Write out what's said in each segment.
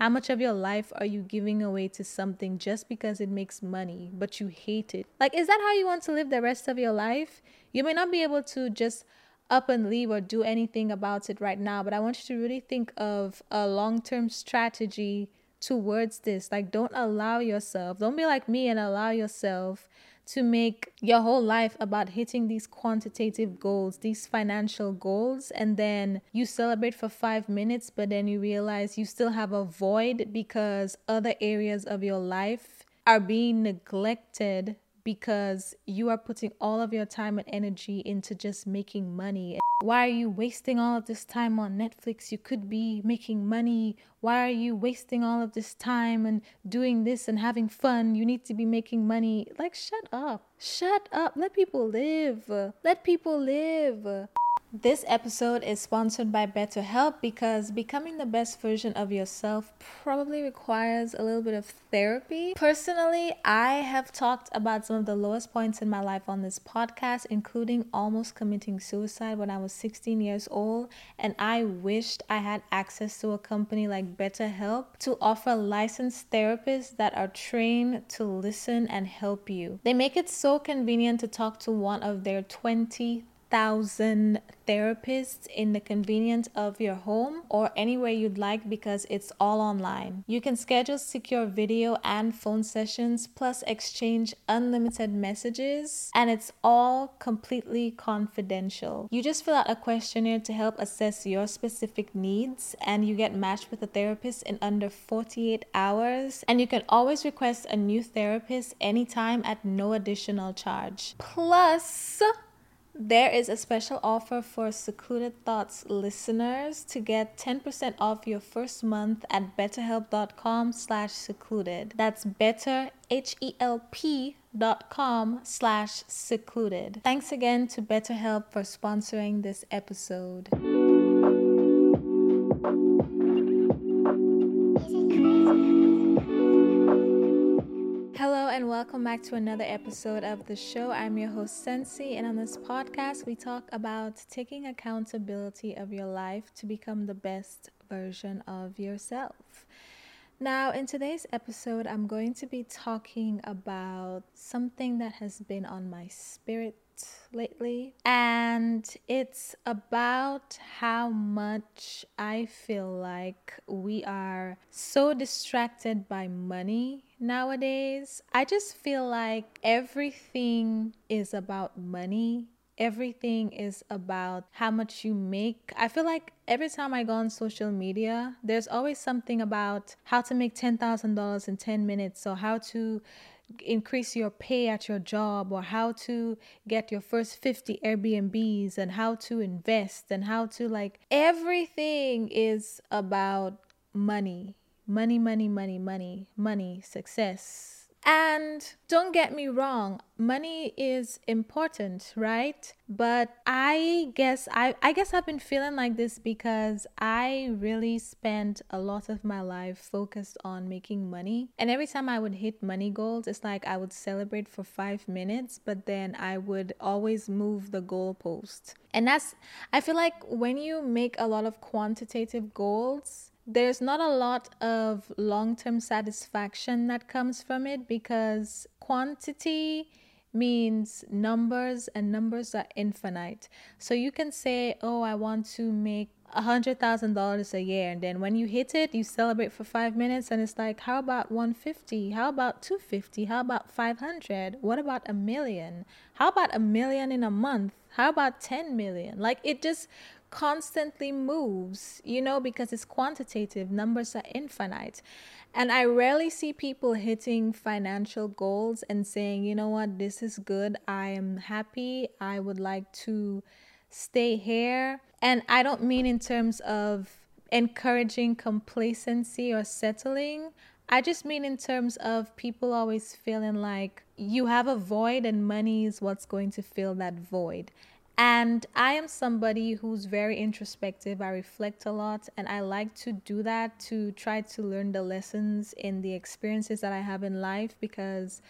How much of your life are you giving away to something just because it makes money, but you hate it? Like, is that how you want to live the rest of your life? You may not be able to just up and leave or do anything about it right now, but I want you to really think of a long term strategy towards this. Like, don't allow yourself, don't be like me and allow yourself to make your whole life about hitting these quantitative goals, these financial goals, and then you celebrate for five minutes, but then you realize you still have a void because other areas of your life are being neglected because you are putting all of your time and energy into just making money. Why are you wasting all of this time on Netflix? You could be making money. Why are you wasting all of this time and doing this and having fun? You need to be making money. Like, shut up. Shut up. Let people live. Let people live. This episode is sponsored by BetterHelp because becoming the best version of yourself probably requires a little bit of therapy. Personally, I have talked about some of the lowest points in my life on this podcast, including almost committing suicide when I was 16 years old, and I wished I had access to a company like BetterHelp to offer licensed therapists that are trained to listen and help you. They make it so convenient to talk to one of their 20 thousand therapists in the convenience of your home or anywhere you'd like because it's all online. You can schedule secure video and phone sessions plus exchange unlimited messages and it's all completely confidential. You just fill out a questionnaire to help assess your specific needs and you get matched with a therapist in under 48 hours and you can always request a new therapist anytime at no additional charge. Plus there is a special offer for Secluded Thoughts listeners to get 10% off your first month at betterhelp.com slash secluded. That's better, com slash secluded. Thanks again to BetterHelp for sponsoring this episode. And welcome back to another episode of the show. I'm your host Sensi, and on this podcast, we talk about taking accountability of your life to become the best version of yourself. Now, in today's episode, I'm going to be talking about something that has been on my spirit lately, and it's about how much I feel like we are so distracted by money nowadays. I just feel like everything is about money. Everything is about how much you make. I feel like every time I go on social media, there's always something about how to make $10,000 in 10 minutes or how to increase your pay at your job or how to get your first 50 Airbnbs and how to invest and how to like everything is about money money, money, money, money, money, success. And don't get me wrong, money is important, right? But I guess I I guess I've been feeling like this because I really spent a lot of my life focused on making money. And every time I would hit money goals, it's like I would celebrate for 5 minutes, but then I would always move the goalpost. And that's I feel like when you make a lot of quantitative goals, there's not a lot of long term satisfaction that comes from it because quantity means numbers and numbers are infinite. So you can say, "Oh, I want to make a hundred thousand dollars a year and then when you hit it you celebrate for five minutes and it's like how about 150 how about 250 how about 500 what about a million? How about a million in a month? How about 10 million? Like it just constantly moves you know because it's quantitative numbers are infinite and I rarely see people hitting financial goals and saying, you know what, this is good. I am happy. I would like to stay here. And I don't mean in terms of encouraging complacency or settling. I just mean in terms of people always feeling like you have a void and money is what's going to fill that void. And I am somebody who's very introspective. I reflect a lot, and I like to do that to try to learn the lessons in the experiences that I have in life. Because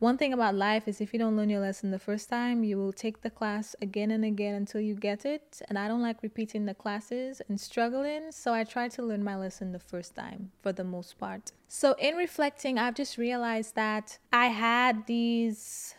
one thing about life is if you don't learn your lesson the first time, you will take the class again and again until you get it. And I don't like repeating the classes and struggling, so I try to learn my lesson the first time for the most part. So, in reflecting, I've just realized that I had these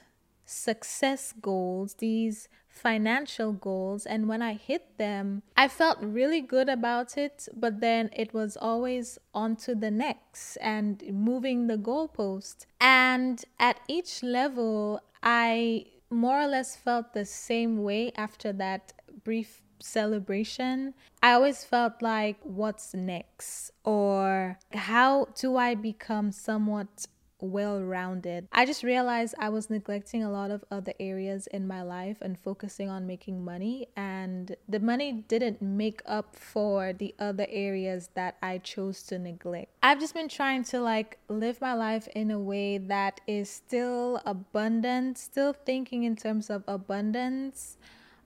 success goals, these financial goals. And when I hit them, I felt really good about it, but then it was always on to the next and moving the goalpost. And at each level, I more or less felt the same way after that brief celebration. I always felt like, what's next? Or how do I become somewhat well rounded. I just realized I was neglecting a lot of other areas in my life and focusing on making money, and the money didn't make up for the other areas that I chose to neglect. I've just been trying to like live my life in a way that is still abundant, still thinking in terms of abundance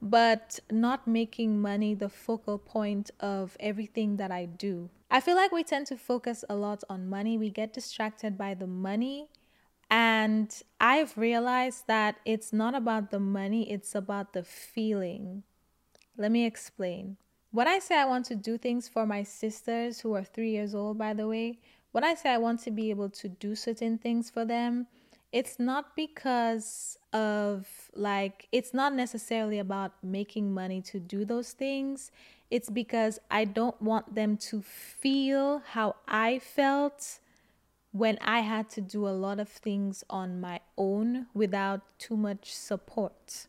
but not making money the focal point of everything that I do. I feel like we tend to focus a lot on money. We get distracted by the money. And I've realized that it's not about the money, it's about the feeling. Let me explain. When I say I want to do things for my sisters who are three years old, by the way, when I say I want to be able to do certain things for them, it's not because of like it's not necessarily about making money to do those things it's because i don't want them to feel how i felt when i had to do a lot of things on my own without too much support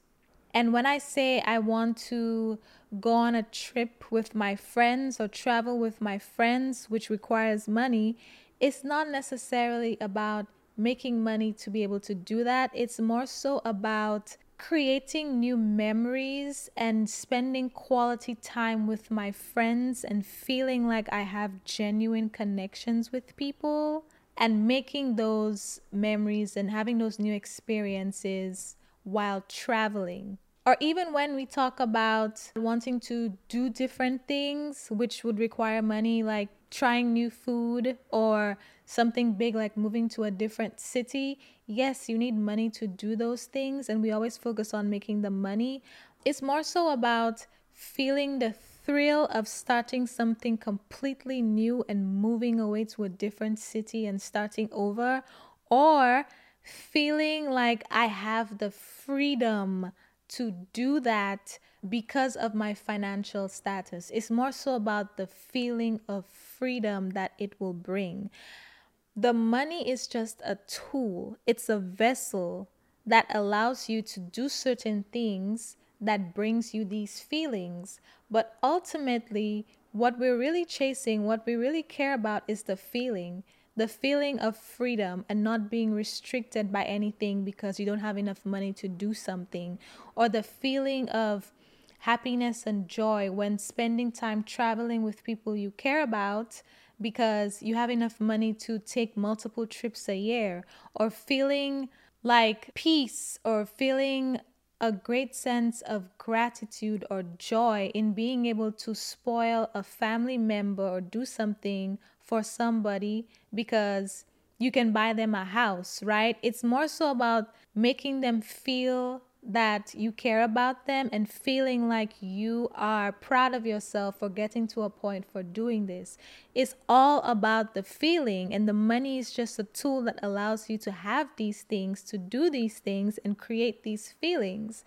and when i say i want to go on a trip with my friends or travel with my friends which requires money it's not necessarily about making money to be able to do that. It's more so about creating new memories and spending quality time with my friends and feeling like I have genuine connections with people and making those memories and having those new experiences while traveling. Or even when we talk about wanting to do different things, which would require money, like trying new food or something big like moving to a different city, yes, you need money to do those things. And we always focus on making the money. It's more so about feeling the thrill of starting something completely new and moving away to a different city and starting over, or feeling like I have the freedom to do that because of my financial status. It's more so about the feeling of freedom that it will bring. The money is just a tool, it's a vessel that allows you to do certain things that brings you these feelings. But ultimately, what we're really chasing, what we really care about is the feeling the feeling of freedom and not being restricted by anything because you don't have enough money to do something, or the feeling of happiness and joy when spending time traveling with people you care about because you have enough money to take multiple trips a year, or feeling like peace or feeling a great sense of gratitude or joy in being able to spoil a family member or do something for somebody because you can buy them a house, right? It's more so about making them feel that you care about them and feeling like you are proud of yourself for getting to a point for doing this. It's all about the feeling, and the money is just a tool that allows you to have these things, to do these things, and create these feelings.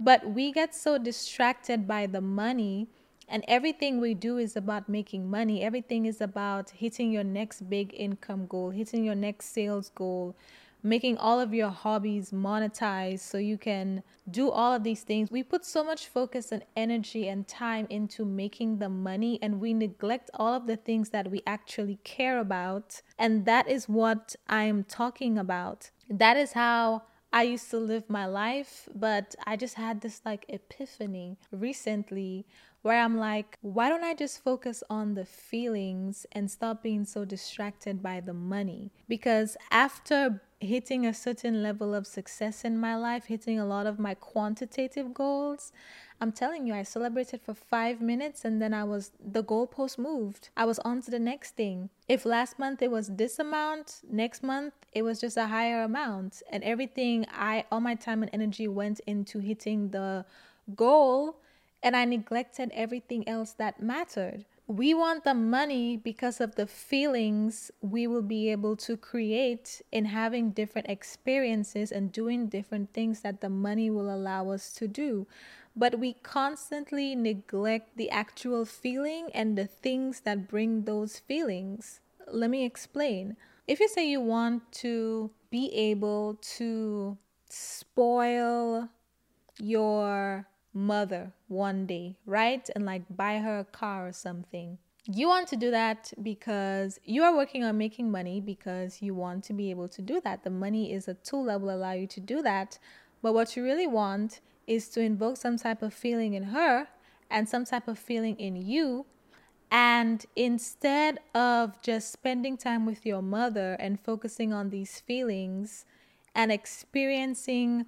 But we get so distracted by the money and everything we do is about making money. Everything is about hitting your next big income goal, hitting your next sales goal, making all of your hobbies monetize so you can do all of these things. We put so much focus and energy and time into making the money, and we neglect all of the things that we actually care about. And that is what I'm talking about. That is how I used to live my life, but I just had this like epiphany recently where I'm like, why don't I just focus on the feelings and stop being so distracted by the money? Because after hitting a certain level of success in my life, hitting a lot of my quantitative goals, I'm telling you, I celebrated for five minutes and then I was, the goalpost moved. I was on to the next thing. If last month it was this amount, next month it was just a higher amount. And everything, I, all my time and energy went into hitting the goal and I neglected everything else that mattered. We want the money because of the feelings we will be able to create in having different experiences and doing different things that the money will allow us to do. But we constantly neglect the actual feeling and the things that bring those feelings. Let me explain. If you say you want to be able to spoil your mother one day, right? And like buy her a car or something. You want to do that because you are working on making money because you want to be able to do that. The money is a tool that will allow you to do that. But what you really want is to invoke some type of feeling in her and some type of feeling in you. And instead of just spending time with your mother and focusing on these feelings and experiencing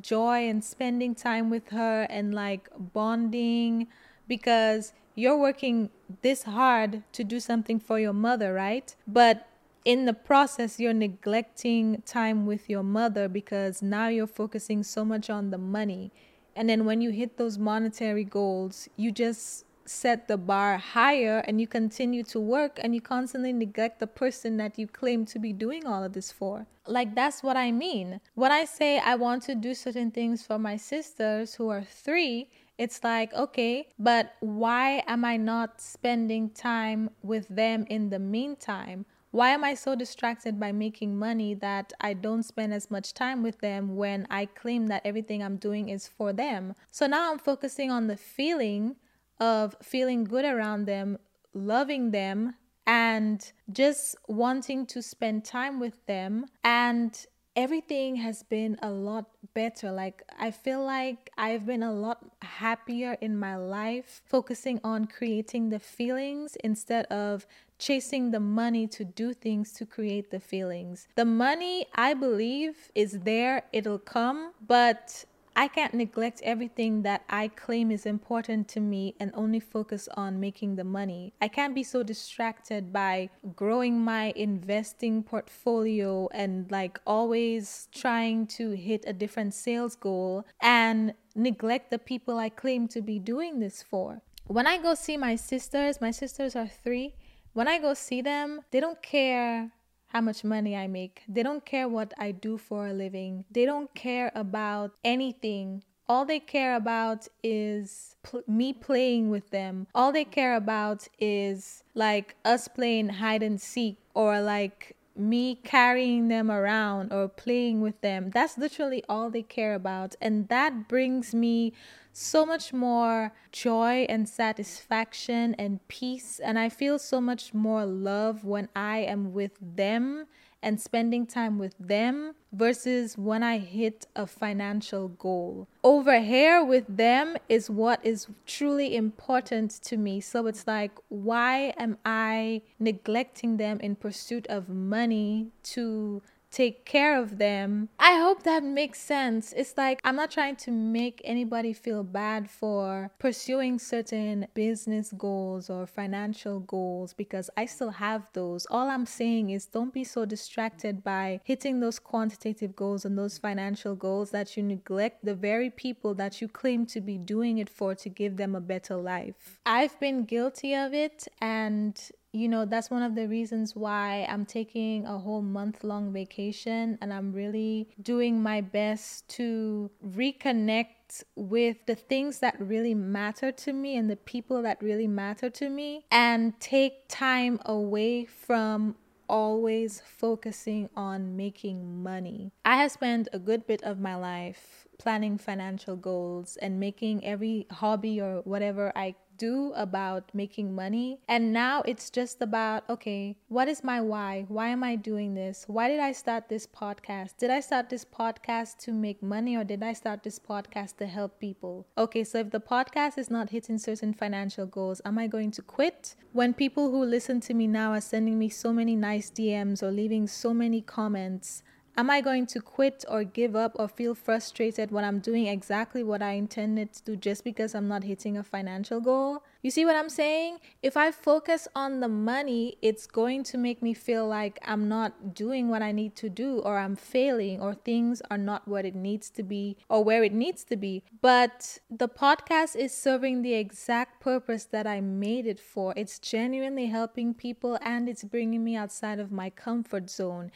joy and spending time with her and like bonding because you're working this hard to do something for your mother, right? But in the process, you're neglecting time with your mother because now you're focusing so much on the money. And then when you hit those monetary goals, you just set the bar higher and you continue to work and you constantly neglect the person that you claim to be doing all of this for. Like, that's what I mean. When I say I want to do certain things for my sisters who are three, it's like, okay, but why am I not spending time with them in the meantime? Why am I so distracted by making money that I don't spend as much time with them when I claim that everything I'm doing is for them? So now I'm focusing on the feeling of feeling good around them, loving them, and just wanting to spend time with them. And everything has been a lot better. Like, I feel like I've been a lot happier in my life, focusing on creating the feelings instead of chasing the money to do things to create the feelings. The money, I believe, is there, it'll come, but I can't neglect everything that I claim is important to me and only focus on making the money. I can't be so distracted by growing my investing portfolio and like always trying to hit a different sales goal and neglect the people I claim to be doing this for. When I go see my sisters, my sisters are three. When I go see them, they don't care how much money I make. They don't care what I do for a living. They don't care about anything. All they care about is pl- me playing with them. All they care about is like us playing hide and seek or like me carrying them around or playing with them. That's literally all they care about. And that brings me so much more joy and satisfaction and peace. And I feel so much more love when I am with them and spending time with them versus when I hit a financial goal. Over here with them is what is truly important to me. So it's like, why am I neglecting them in pursuit of money to take care of them. I hope that makes sense. It's like I'm not trying to make anybody feel bad for pursuing certain business goals or financial goals because I still have those. All I'm saying is don't be so distracted by hitting those quantitative goals and those financial goals that you neglect the very people that you claim to be doing it for to give them a better life. I've been guilty of it and you know, that's one of the reasons why I'm taking a whole month long vacation and I'm really doing my best to reconnect with the things that really matter to me and the people that really matter to me and take time away from always focusing on making money. I have spent a good bit of my life planning financial goals and making every hobby or whatever I do about making money. And now it's just about okay, what is my why? Why am I doing this? Why did I start this podcast? Did I start this podcast to make money or did I start this podcast to help people? Okay, so if the podcast is not hitting certain financial goals, am I going to quit? When people who listen to me now are sending me so many nice DMs or leaving so many comments, Am I going to quit or give up or feel frustrated when I'm doing exactly what I intended to do just because I'm not hitting a financial goal? You see what I'm saying? If I focus on the money, it's going to make me feel like I'm not doing what I need to do or I'm failing or things are not what it needs to be or where it needs to be. But the podcast is serving the exact purpose that I made it for. It's genuinely helping people and it's bringing me outside of my comfort zone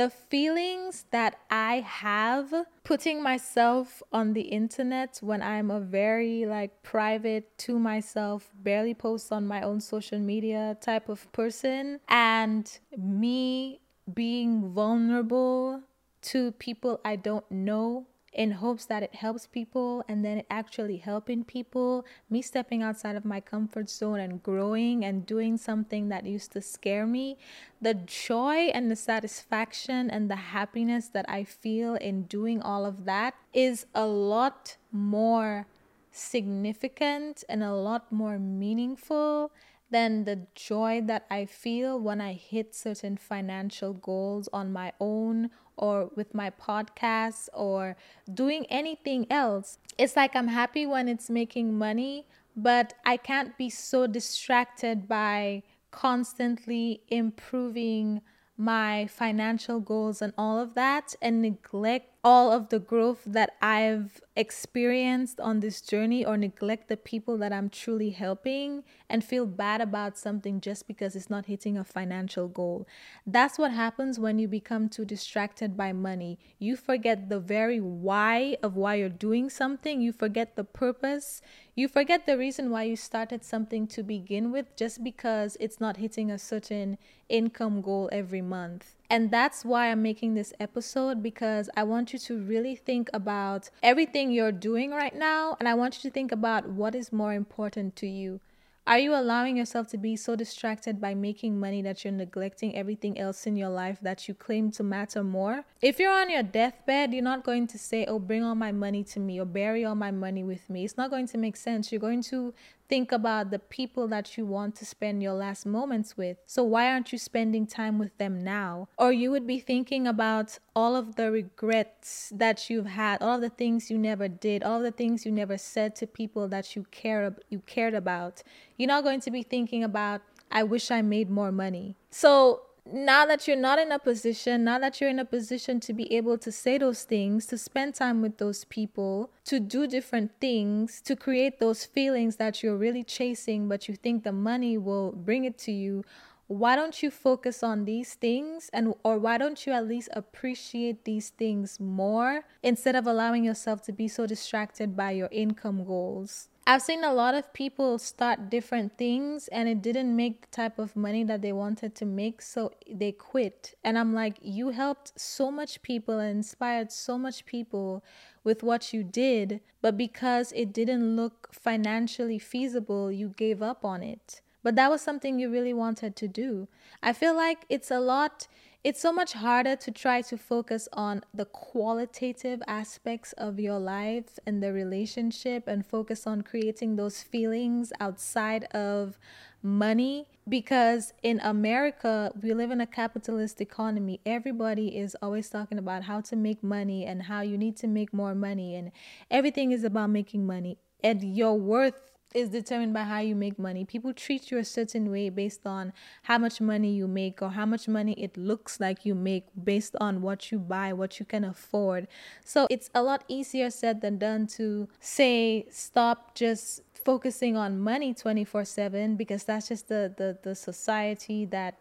the feelings that I have putting myself on the internet when I'm a very like private to myself, barely post on my own social media type of person, and me being vulnerable to people I don't know in hopes that it helps people and then it actually helping people. Me stepping outside of my comfort zone and growing and doing something that used to scare me. The joy and the satisfaction and the happiness that i feel in doing all of that is a lot more significant and a lot more meaningful than the joy that I feel when I hit certain financial goals on my own or with my podcasts or doing anything else. It's like I'm happy when it's making money, but I can't be so distracted by constantly improving my financial goals and all of that and neglect all of the growth that I've experienced on this journey or neglect the people that I'm truly helping and feel bad about something just because it's not hitting a financial goal. That's what happens when you become too distracted by money. You forget the very why of why you're doing something, you forget the purpose, you forget the reason why you started something to begin with just because it's not hitting a certain income goal every month. And that's why I'm making this episode because I want you to really think about everything you're doing right now. And I want you to think about what is more important to you. Are you allowing yourself to be so distracted by making money that you're neglecting everything else in your life that you claim to matter more? If you're on your deathbed, you're not going to say, Oh, bring all my money to me or bury all my money with me. It's not going to make sense. You're going to think about the people that you want to spend your last moments with. So, why aren't you spending time with them now? Or you would be thinking about all of the regrets that you've had, all of the things you never did, all of the things you never said to people that you care you cared about. You're not going to be thinking about I wish I made more money. So, now that you're not in a position, now that you're in a position to be able to say those things, to spend time with those people, to do different things, to create those feelings that you're really chasing, but you think the money will bring it to you, why don't you focus on these things and or why don't you at least appreciate these things more instead of allowing yourself to be so distracted by your income goals? I've seen a lot of people start different things and it didn't make the type of money that they wanted to make, so they quit. And I'm like, you helped so much people and inspired so much people with what you did, but because it didn't look financially feasible, you gave up on it. But that was something you really wanted to do. I feel like it's a lot it's so much harder to try to focus on the qualitative aspects of your life and the relationship and focus on creating those feelings outside of money because in America, we live in a capitalist economy. Everybody is always talking about how to make money and how you need to make more money, and everything is about making money. And your worth is determined by how you make money. People treat you a certain way based on how much money you make or how much money it looks like you make based on what you buy, what you can afford. So it's a lot easier said than done to say, stop just focusing on money 24 7 because that's just the, the, the society that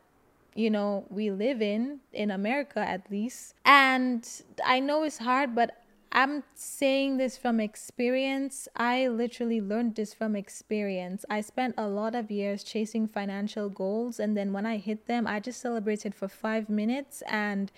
you know we live in in america at least and i know it's hard but i'm saying this from experience. I literally learned this from experience. I spent a lot of years chasing financial goals and then when i hit them i just celebrated for five minutes and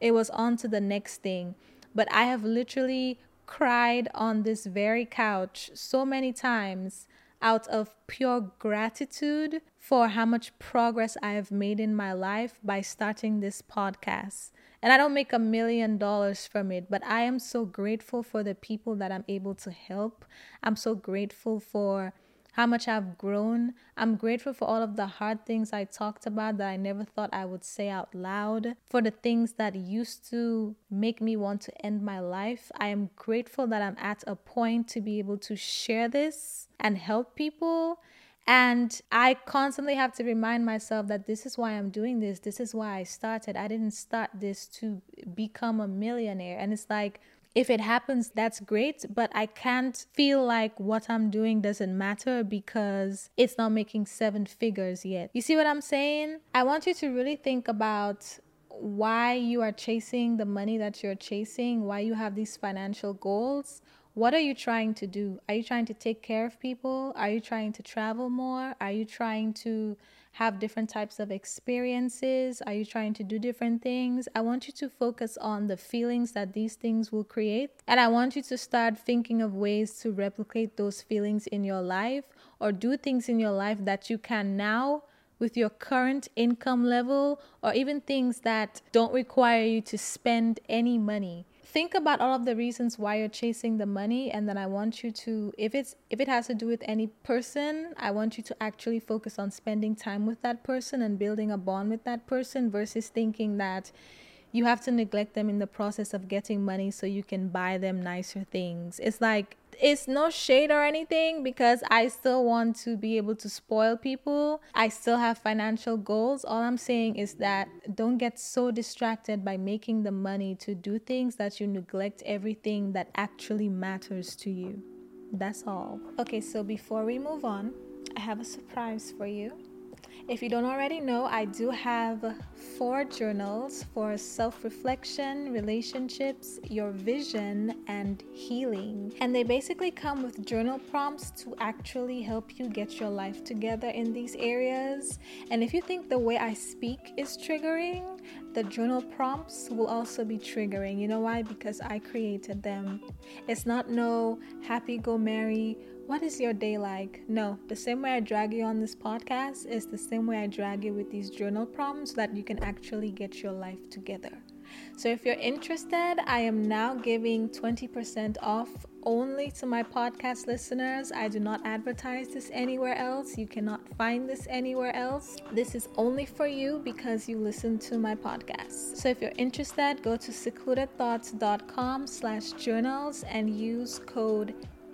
it was on to the next thing. But i have literally cried on this very couch so many times out of pure gratitude for how much progress I have made in my life by starting this podcast. And I don't make a million dollars from it, but I am so grateful for the people that I'm able to help. I'm so grateful for how much I've grown. I'm grateful for all of the hard things I talked about that I never thought I would say out loud, for the things that used to make me want to end my life. I am grateful that I'm at a point to be able to share this and help people. And I constantly have to remind myself that this is why I'm doing this. This is why I started. I didn't start this to become a millionaire. And it's like, if it happens, that's great, but I can't feel like what I'm doing doesn't matter because it's not making seven figures yet. You see what I'm saying? I want you to really think about why you are chasing the money that you're chasing, why you have these financial goals. What are you trying to do? Are you trying to take care of people? Are you trying to travel more? Are you trying to have different types of experiences? Are you trying to do different things? I want you to focus on the feelings that these things will create. And I want you to start thinking of ways to replicate those feelings in your life or do things in your life that you can now with your current income level or even things that don't require you to spend any money think about all of the reasons why you're chasing the money and then i want you to if it's if it has to do with any person i want you to actually focus on spending time with that person and building a bond with that person versus thinking that you have to neglect them in the process of getting money so you can buy them nicer things it's like it's no shade or anything because I still want to be able to spoil people. I still have financial goals. All I'm saying is that don't get so distracted by making the money to do things that you neglect everything that actually matters to you. That's all. Okay, so before we move on, I have a surprise for you. If you don't already know, I do have four journals for self reflection, relationships, your vision, and healing. And they basically come with journal prompts to actually help you get your life together in these areas. And if you think the way I speak is triggering, the journal prompts will also be triggering. You know why? Because I created them. It's not no happy go merry what is your day like? No, the same way I drag you on this podcast is the same way I drag you with these journal prompts so that you can actually get your life together. So if you're interested, I am now giving 20% off only to my podcast listeners. I do not advertise this anywhere else. You cannot find this anywhere else. This is only for you because you listen to my podcast. So if you're interested, go to secludedthoughts.com slash journals and use code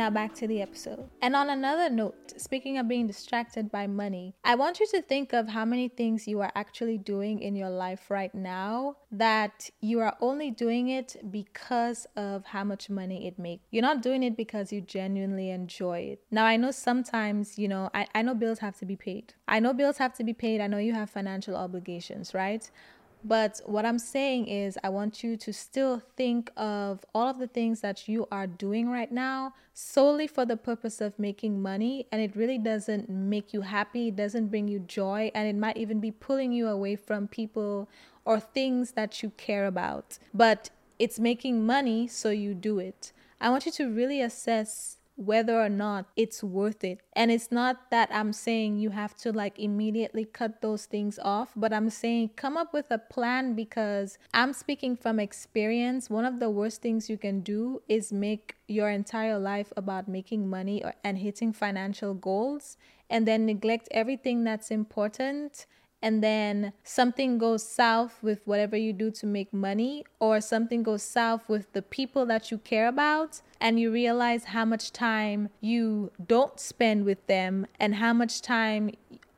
Now back to the episode. And on another note, speaking of being distracted by money, I want you to think of how many things you are actually doing in your life right now that you are only doing it because of how much money it makes. You're not doing it because you genuinely enjoy it. Now, I know sometimes, you know, I, I know bills have to be paid. I know bills have to be paid. I know you have financial obligations, right? But what I'm saying is, I want you to still think of all of the things that you are doing right now solely for the purpose of making money. And it really doesn't make you happy, it doesn't bring you joy, and it might even be pulling you away from people or things that you care about. But it's making money, so you do it. I want you to really assess whether or not it's worth it. And it's not that I'm saying you have to like immediately cut those things off, but I'm saying come up with a plan because I'm speaking from experience. One of the worst things you can do is make your entire life about making money or, and hitting financial goals and then neglect everything that's important and then something goes south with whatever you do to make money, or something goes south with the people that you care about, and you realize how much time you don't spend with them and how much time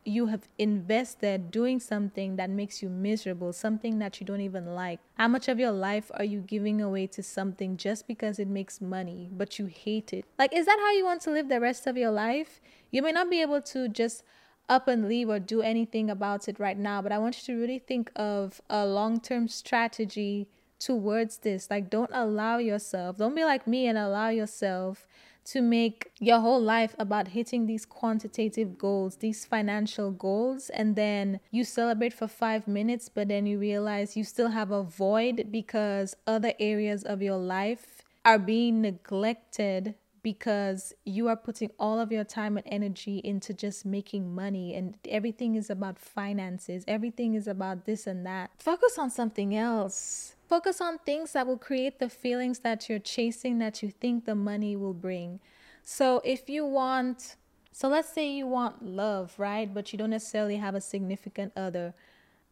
you have invested doing something that makes you miserable, something that you don't even like. How much of your life are you giving away to something just because it makes money, but you hate it? Like, is that how you want to live the rest of your life? You may not be able to just up and leave or do anything about it right now. But I want you to really think of a long term strategy towards this. Like, don't allow yourself, don't be like me and allow yourself to make your whole life about hitting these quantitative goals, these financial goals, and then you celebrate for five minutes, but then you realize you still have a void because other areas of your life are being neglected because you are putting all of your time and energy into just making money and everything is about finances everything is about this and that. Focus on something else. Focus on things that will create the feelings that you're chasing that you think the money will bring. So if you want so let's say you want love right? But you don't necessarily have a significant other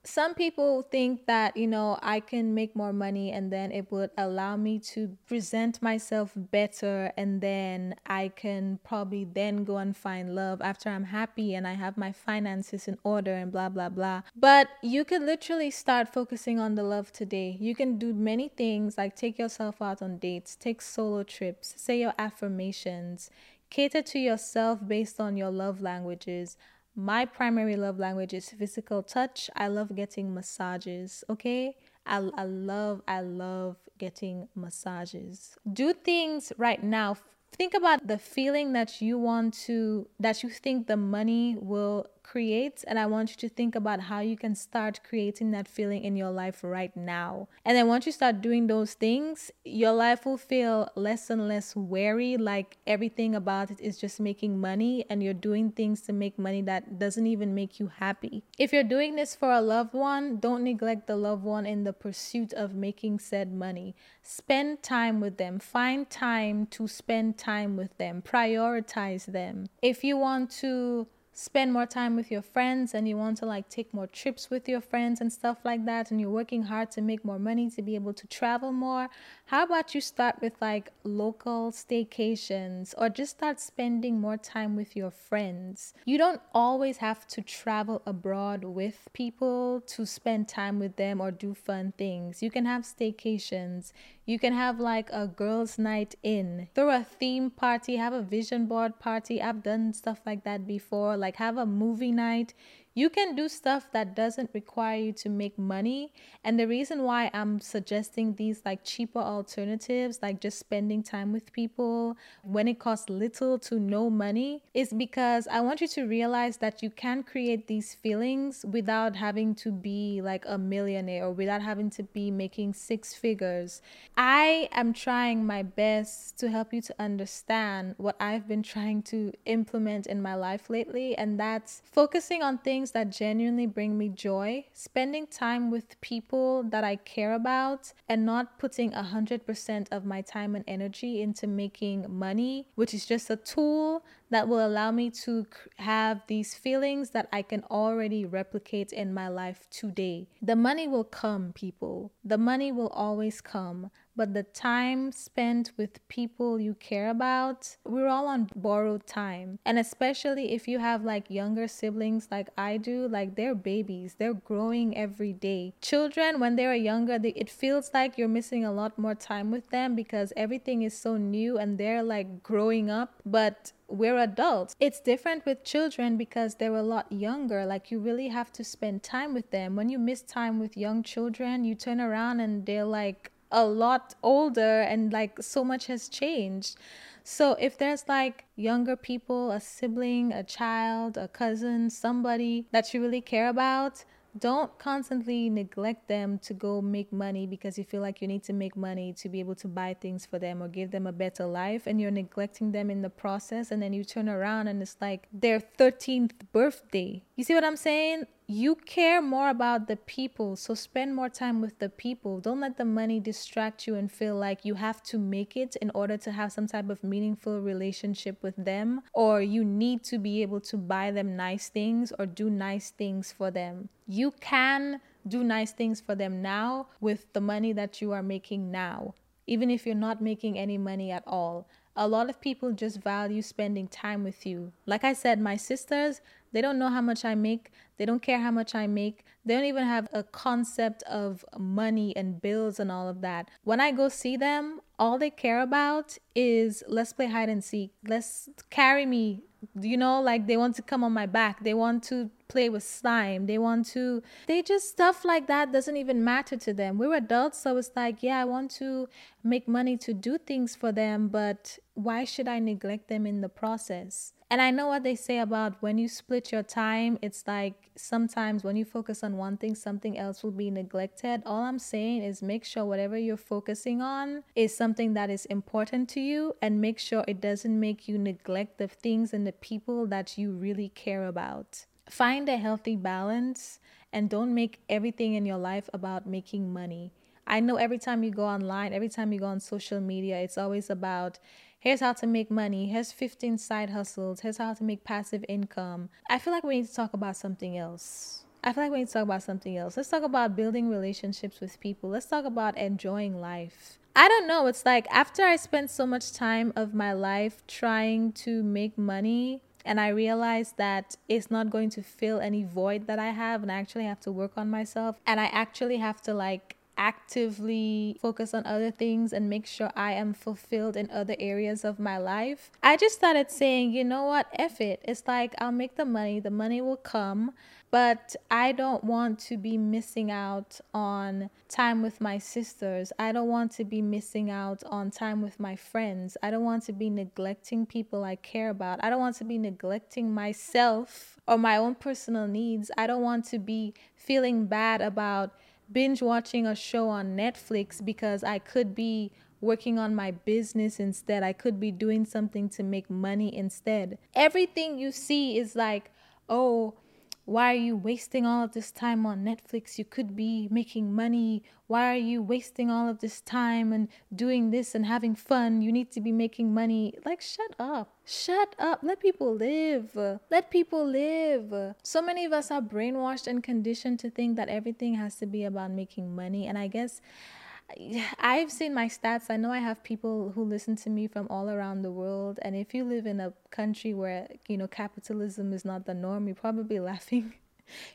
some people think that you know i can make more money and then it would allow me to present myself better and then i can probably then go and find love after i'm happy and i have my finances in order and blah blah blah. But you could literally start focusing on the love today. You can do many things like take yourself out on dates take solo trips say your affirmations cater to yourself based on your love languages my primary love language is physical touch. I love getting massages, okay? I, I love, I love getting massages. Do things right now. Think about the feeling that you want to, that you think the money will create and I want you to think about how you can start creating that feeling in your life right now. And then once you start doing those things, your life will feel less and less weary, like everything about it is just making money and you're doing things to make money that doesn't even make you happy. If you're doing this for a loved one, don't neglect the loved one in the pursuit of making said money. Spend time with them. Find time to spend time with them. Prioritize them. If you want to spend more time with your friends and you want to like take more trips with your friends and stuff like that and you're working hard to make more money to be able to travel more how about you start with like local staycations or just start spending more time with your friends? You don't always have to travel abroad with people to spend time with them or do fun things. You can have staycations you can have like a girls' night in, throw a theme party, have a vision board party. I've done stuff like that before. Like have a movie night you can do stuff that doesn't require you to make money. And the reason why i'm suggesting these like cheaper alternatives like just spending time with people when it costs little to no money is because i want you to realize that you can create these feelings without having to be like a millionaire or without having to be making six figures. I am trying my best to help you to understand what i've been trying to implement in my life lately and that's focusing on things things that genuinely bring me joy, spending time with people that I care about, and not putting 100% of my time and energy into making money, which is just a tool that will allow me to have these feelings that I can already replicate in my life today. The money will come, people. The money will always come but the time spent with people you care about, we're all on borrowed time. And especially if you have like younger siblings like I do, like they're babies, they're growing every day. Children, when they're younger, they, it feels like you're missing a lot more time with them because everything is so new and they're like growing up. But we're adults. It's different with children because they're a lot younger. Like you really have to spend time with them. When you miss time with young children, you turn around and they're like a lot older and like so much has changed. So if there's like younger people, a sibling, a child, a cousin, somebody that you really care about, don't constantly neglect them to go make money because you feel like you need to make money to be able to buy things for them or give them a better life and you're neglecting them in the process and then you turn around and it's like their 13th birthday. You see what I'm saying? You care more about the people so spend more time with the people. Don't let the money distract you and feel like you have to make it in order to have some type of meaningful relationship with them or you need to be able to buy them nice things or do nice things for them. You can do nice things for them now with the money that you are making now even if you're not making any money at all a lot of people just value spending time with you. Like I said, my sisters, they don't know how much I make. They don't care how much I make. They don't even have a concept of money and bills and all of that. When I go see them, all they care about is let's play hide and seek. Let's carry me. You know, like they want to come on my back. They want to play with slime. They want to, they just stuff like that doesn't even matter to them. We're adults, so it's like, yeah, I want to make money to do things for them, but why should I neglect them in the process? And I know what they say about when you split your time, it's like sometimes when you focus on one thing, something else will be neglected. All I'm saying is make sure whatever you're focusing on is something that is important to you and make sure it doesn't make you neglect the things and the people that you really care about. Find a healthy balance and don't make everything in your life about making money. I know every time you go online, every time you go on social media, it's always about here's how to make money, here's 15 side hustles, here's how to make passive income. I feel like we need to talk about something else. I feel like we need to talk about something else. Let's talk about building relationships with people. Let's talk about enjoying life. I don't know. It's like after I spent so much time of my life trying to make money, and I realized that it's not going to fill any void that I have, and I actually have to work on myself, and I actually have to like actively focus on other things and make sure I am fulfilled in other areas of my life. I just started saying, you know what, F it. It's like I'll make the money, the money will come, but I don't want to be missing out on time with my sisters. I don't want to be missing out on time with my friends. I don't want to be neglecting people I care about. I don't want to be neglecting myself or my own personal needs. I don't want to be feeling bad about binge watching a show on Netflix because I could be working on my business instead. I could be doing something to make money instead. Everything you see is like, oh, why are you wasting all of this time on Netflix? You could be making money. Why are you wasting all of this time and doing this and having fun? You need to be making money. Like, shut up. Shut up. Let people live. Let people live. So many of us are brainwashed and conditioned to think that everything has to be about making money. And I guess I've seen my stats. I know I have people who listen to me from all around the world. And if you live in a country where, you know, capitalism is not the norm, you're probably laughing.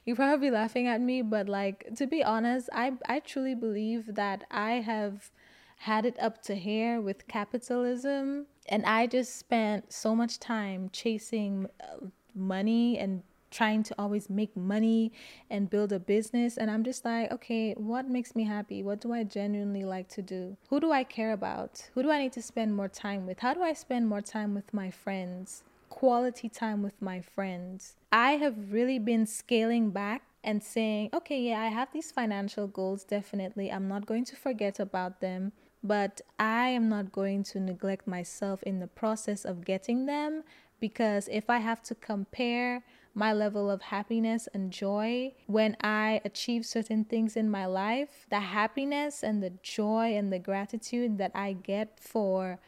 you're probably laughing at me. But like, to be honest, I, I truly believe that I have had it up to here with capitalism. And I just spent so much time chasing uh, money and trying to always make money and build a business. And I'm just like, okay, what makes me happy? What do I genuinely like to do? Who do I care about? Who do I need to spend more time with? How do I spend more time with my friends? Quality time with my friends. I have really been scaling back and saying, okay, yeah, I have these financial goals, definitely. I'm not going to forget about them but I am not going to neglect myself in the process of getting them because if I have to compare my level of happiness and joy when I achieve certain things in my life. The happiness and the joy and the gratitude that I get for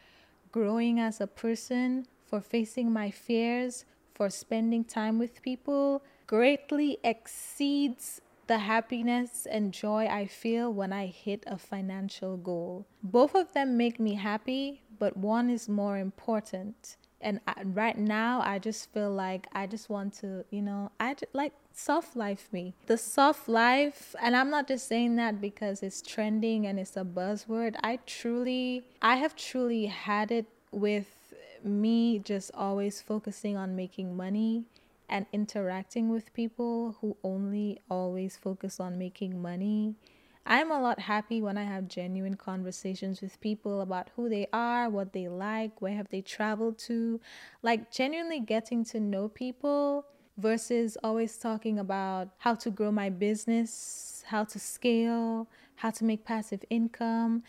growing as a person, for facing my fears, for spending time with people greatly exceeds the happiness and joy I feel when I hit a financial goal. Both of them make me happy, but one is more important. And I, right now, I just feel like I just want to, you know, I just, like soft life me. The soft life, and I'm not just saying that because it's trending and it's a buzzword. I truly, I have truly had it with me just always focusing on making money and interacting with people who only always focus on making money. I'm a lot happy when I have genuine conversations with people about who they are, what they like, where have they traveled to, like genuinely getting to know people versus always talking about how to grow my business, how to scale, how to make passive income.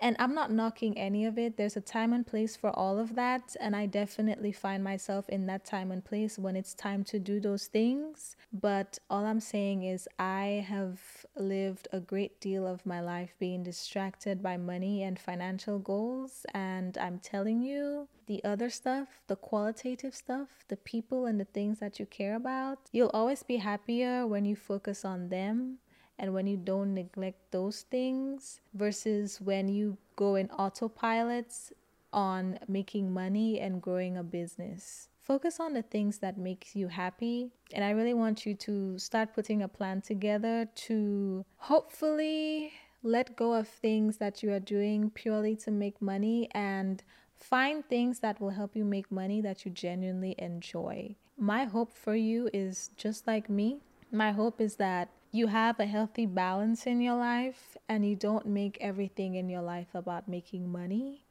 And I'm not knocking any of it. There's a time and place for all of that. And I definitely find myself in that time and place when it's time to do those things. But all I'm saying is, I have lived a great deal of my life being distracted by money and financial goals. And I'm telling you, the other stuff, the qualitative stuff, the people and the things that you care about, you'll always be happier when you focus on them and when you don't neglect those things versus when you go in autopilots on making money and growing a business. Focus on the things that makes you happy and i really want you to start putting a plan together to hopefully let go of things that you are doing purely to make money and find things that will help you make money that you genuinely enjoy. My hope for you is just like me. My hope is that you have a healthy balance in your life and you don't make everything in your life about making money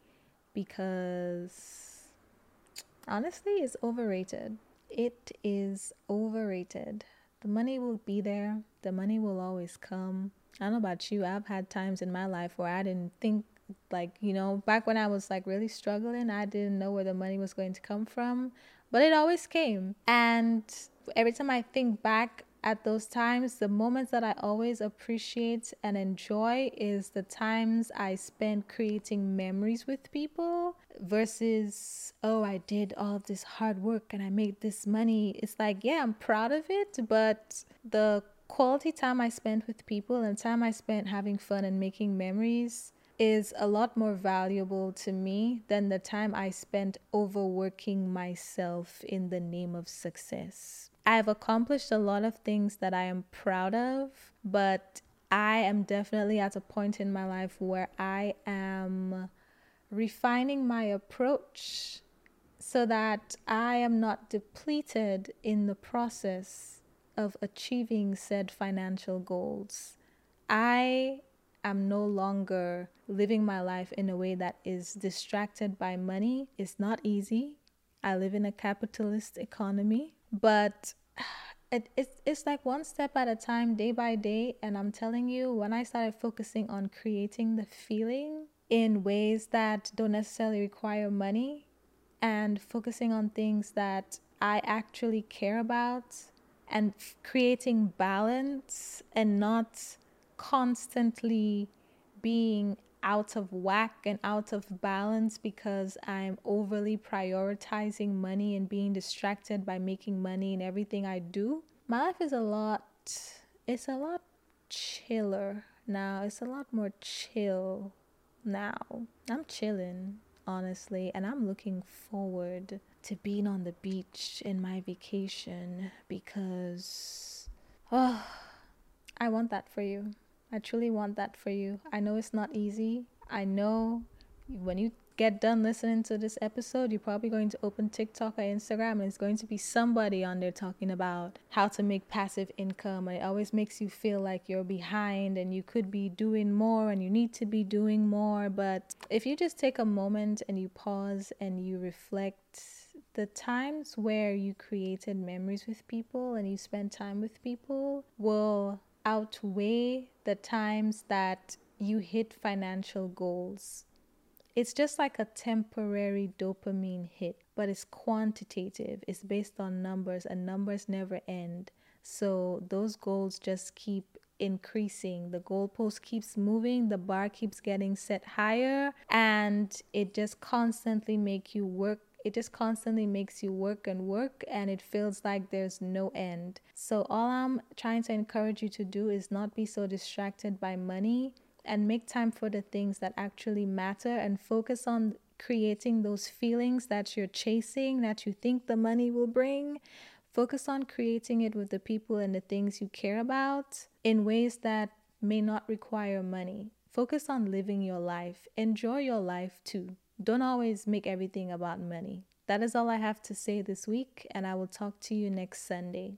because honestly it's overrated. It is overrated. The money will be there, the money will always come. I don't know about you, I've had times in my life where I didn't think like, you know, back when I was like really struggling, I didn't know where the money was going to come from, but it always came. And every time I think back at those times, the moments that I always appreciate and enjoy is the times I spend creating memories with people versus, oh, I did all this hard work and I made this money. It's like, yeah, I'm proud of it, but the quality time I spent with people and time I spent having fun and making memories is a lot more valuable to me than the time I spent overworking myself in the name of success. I've accomplished a lot of things that I am proud of, but I am definitely at a point in my life where I am refining my approach so that I am not depleted in the process of achieving said financial goals. I am no longer living my life in a way that is distracted by money. It's not easy. I live in a capitalist economy but it, it's, it's like one step at a time, day by day. And I'm telling you, when I started focusing on creating the feeling in ways that don't necessarily require money and focusing on things that I actually care about and creating balance and not constantly being out of whack and out of balance because I'm overly prioritizing money and being distracted by making money in everything I do. My life is a lot, it's a lot chiller now. It's a lot more chill now. I'm chilling, honestly, and I'm looking forward to being on the beach in my vacation because, oh, I want that for you. I truly want that for you. I know it's not easy. I know when you get done listening to this episode, you're probably going to open TikTok or Instagram and it's going to be somebody on there talking about how to make passive income. And it always makes you feel like you're behind and you could be doing more and you need to be doing more. But if you just take a moment and you pause and you reflect, the times where you created memories with people and you spent time with people will outweigh the times that you hit financial goals. It's just like a temporary dopamine hit, but it's quantitative. It's based on numbers, and numbers never end. So those goals just keep increasing. The goalpost keeps moving, the bar keeps getting set higher, and it just constantly make you work it just constantly makes you work and work and it feels like there's no end. So, all I'm trying to encourage you to do is not be so distracted by money and make time for the things that actually matter and focus on creating those feelings that you're chasing that you think the money will bring. Focus on creating it with the people and the things you care about in ways that may not require money. Focus on living your life. Enjoy your life too. Don't always make everything about money. That is all I have to say this week, and I will talk to you next Sunday.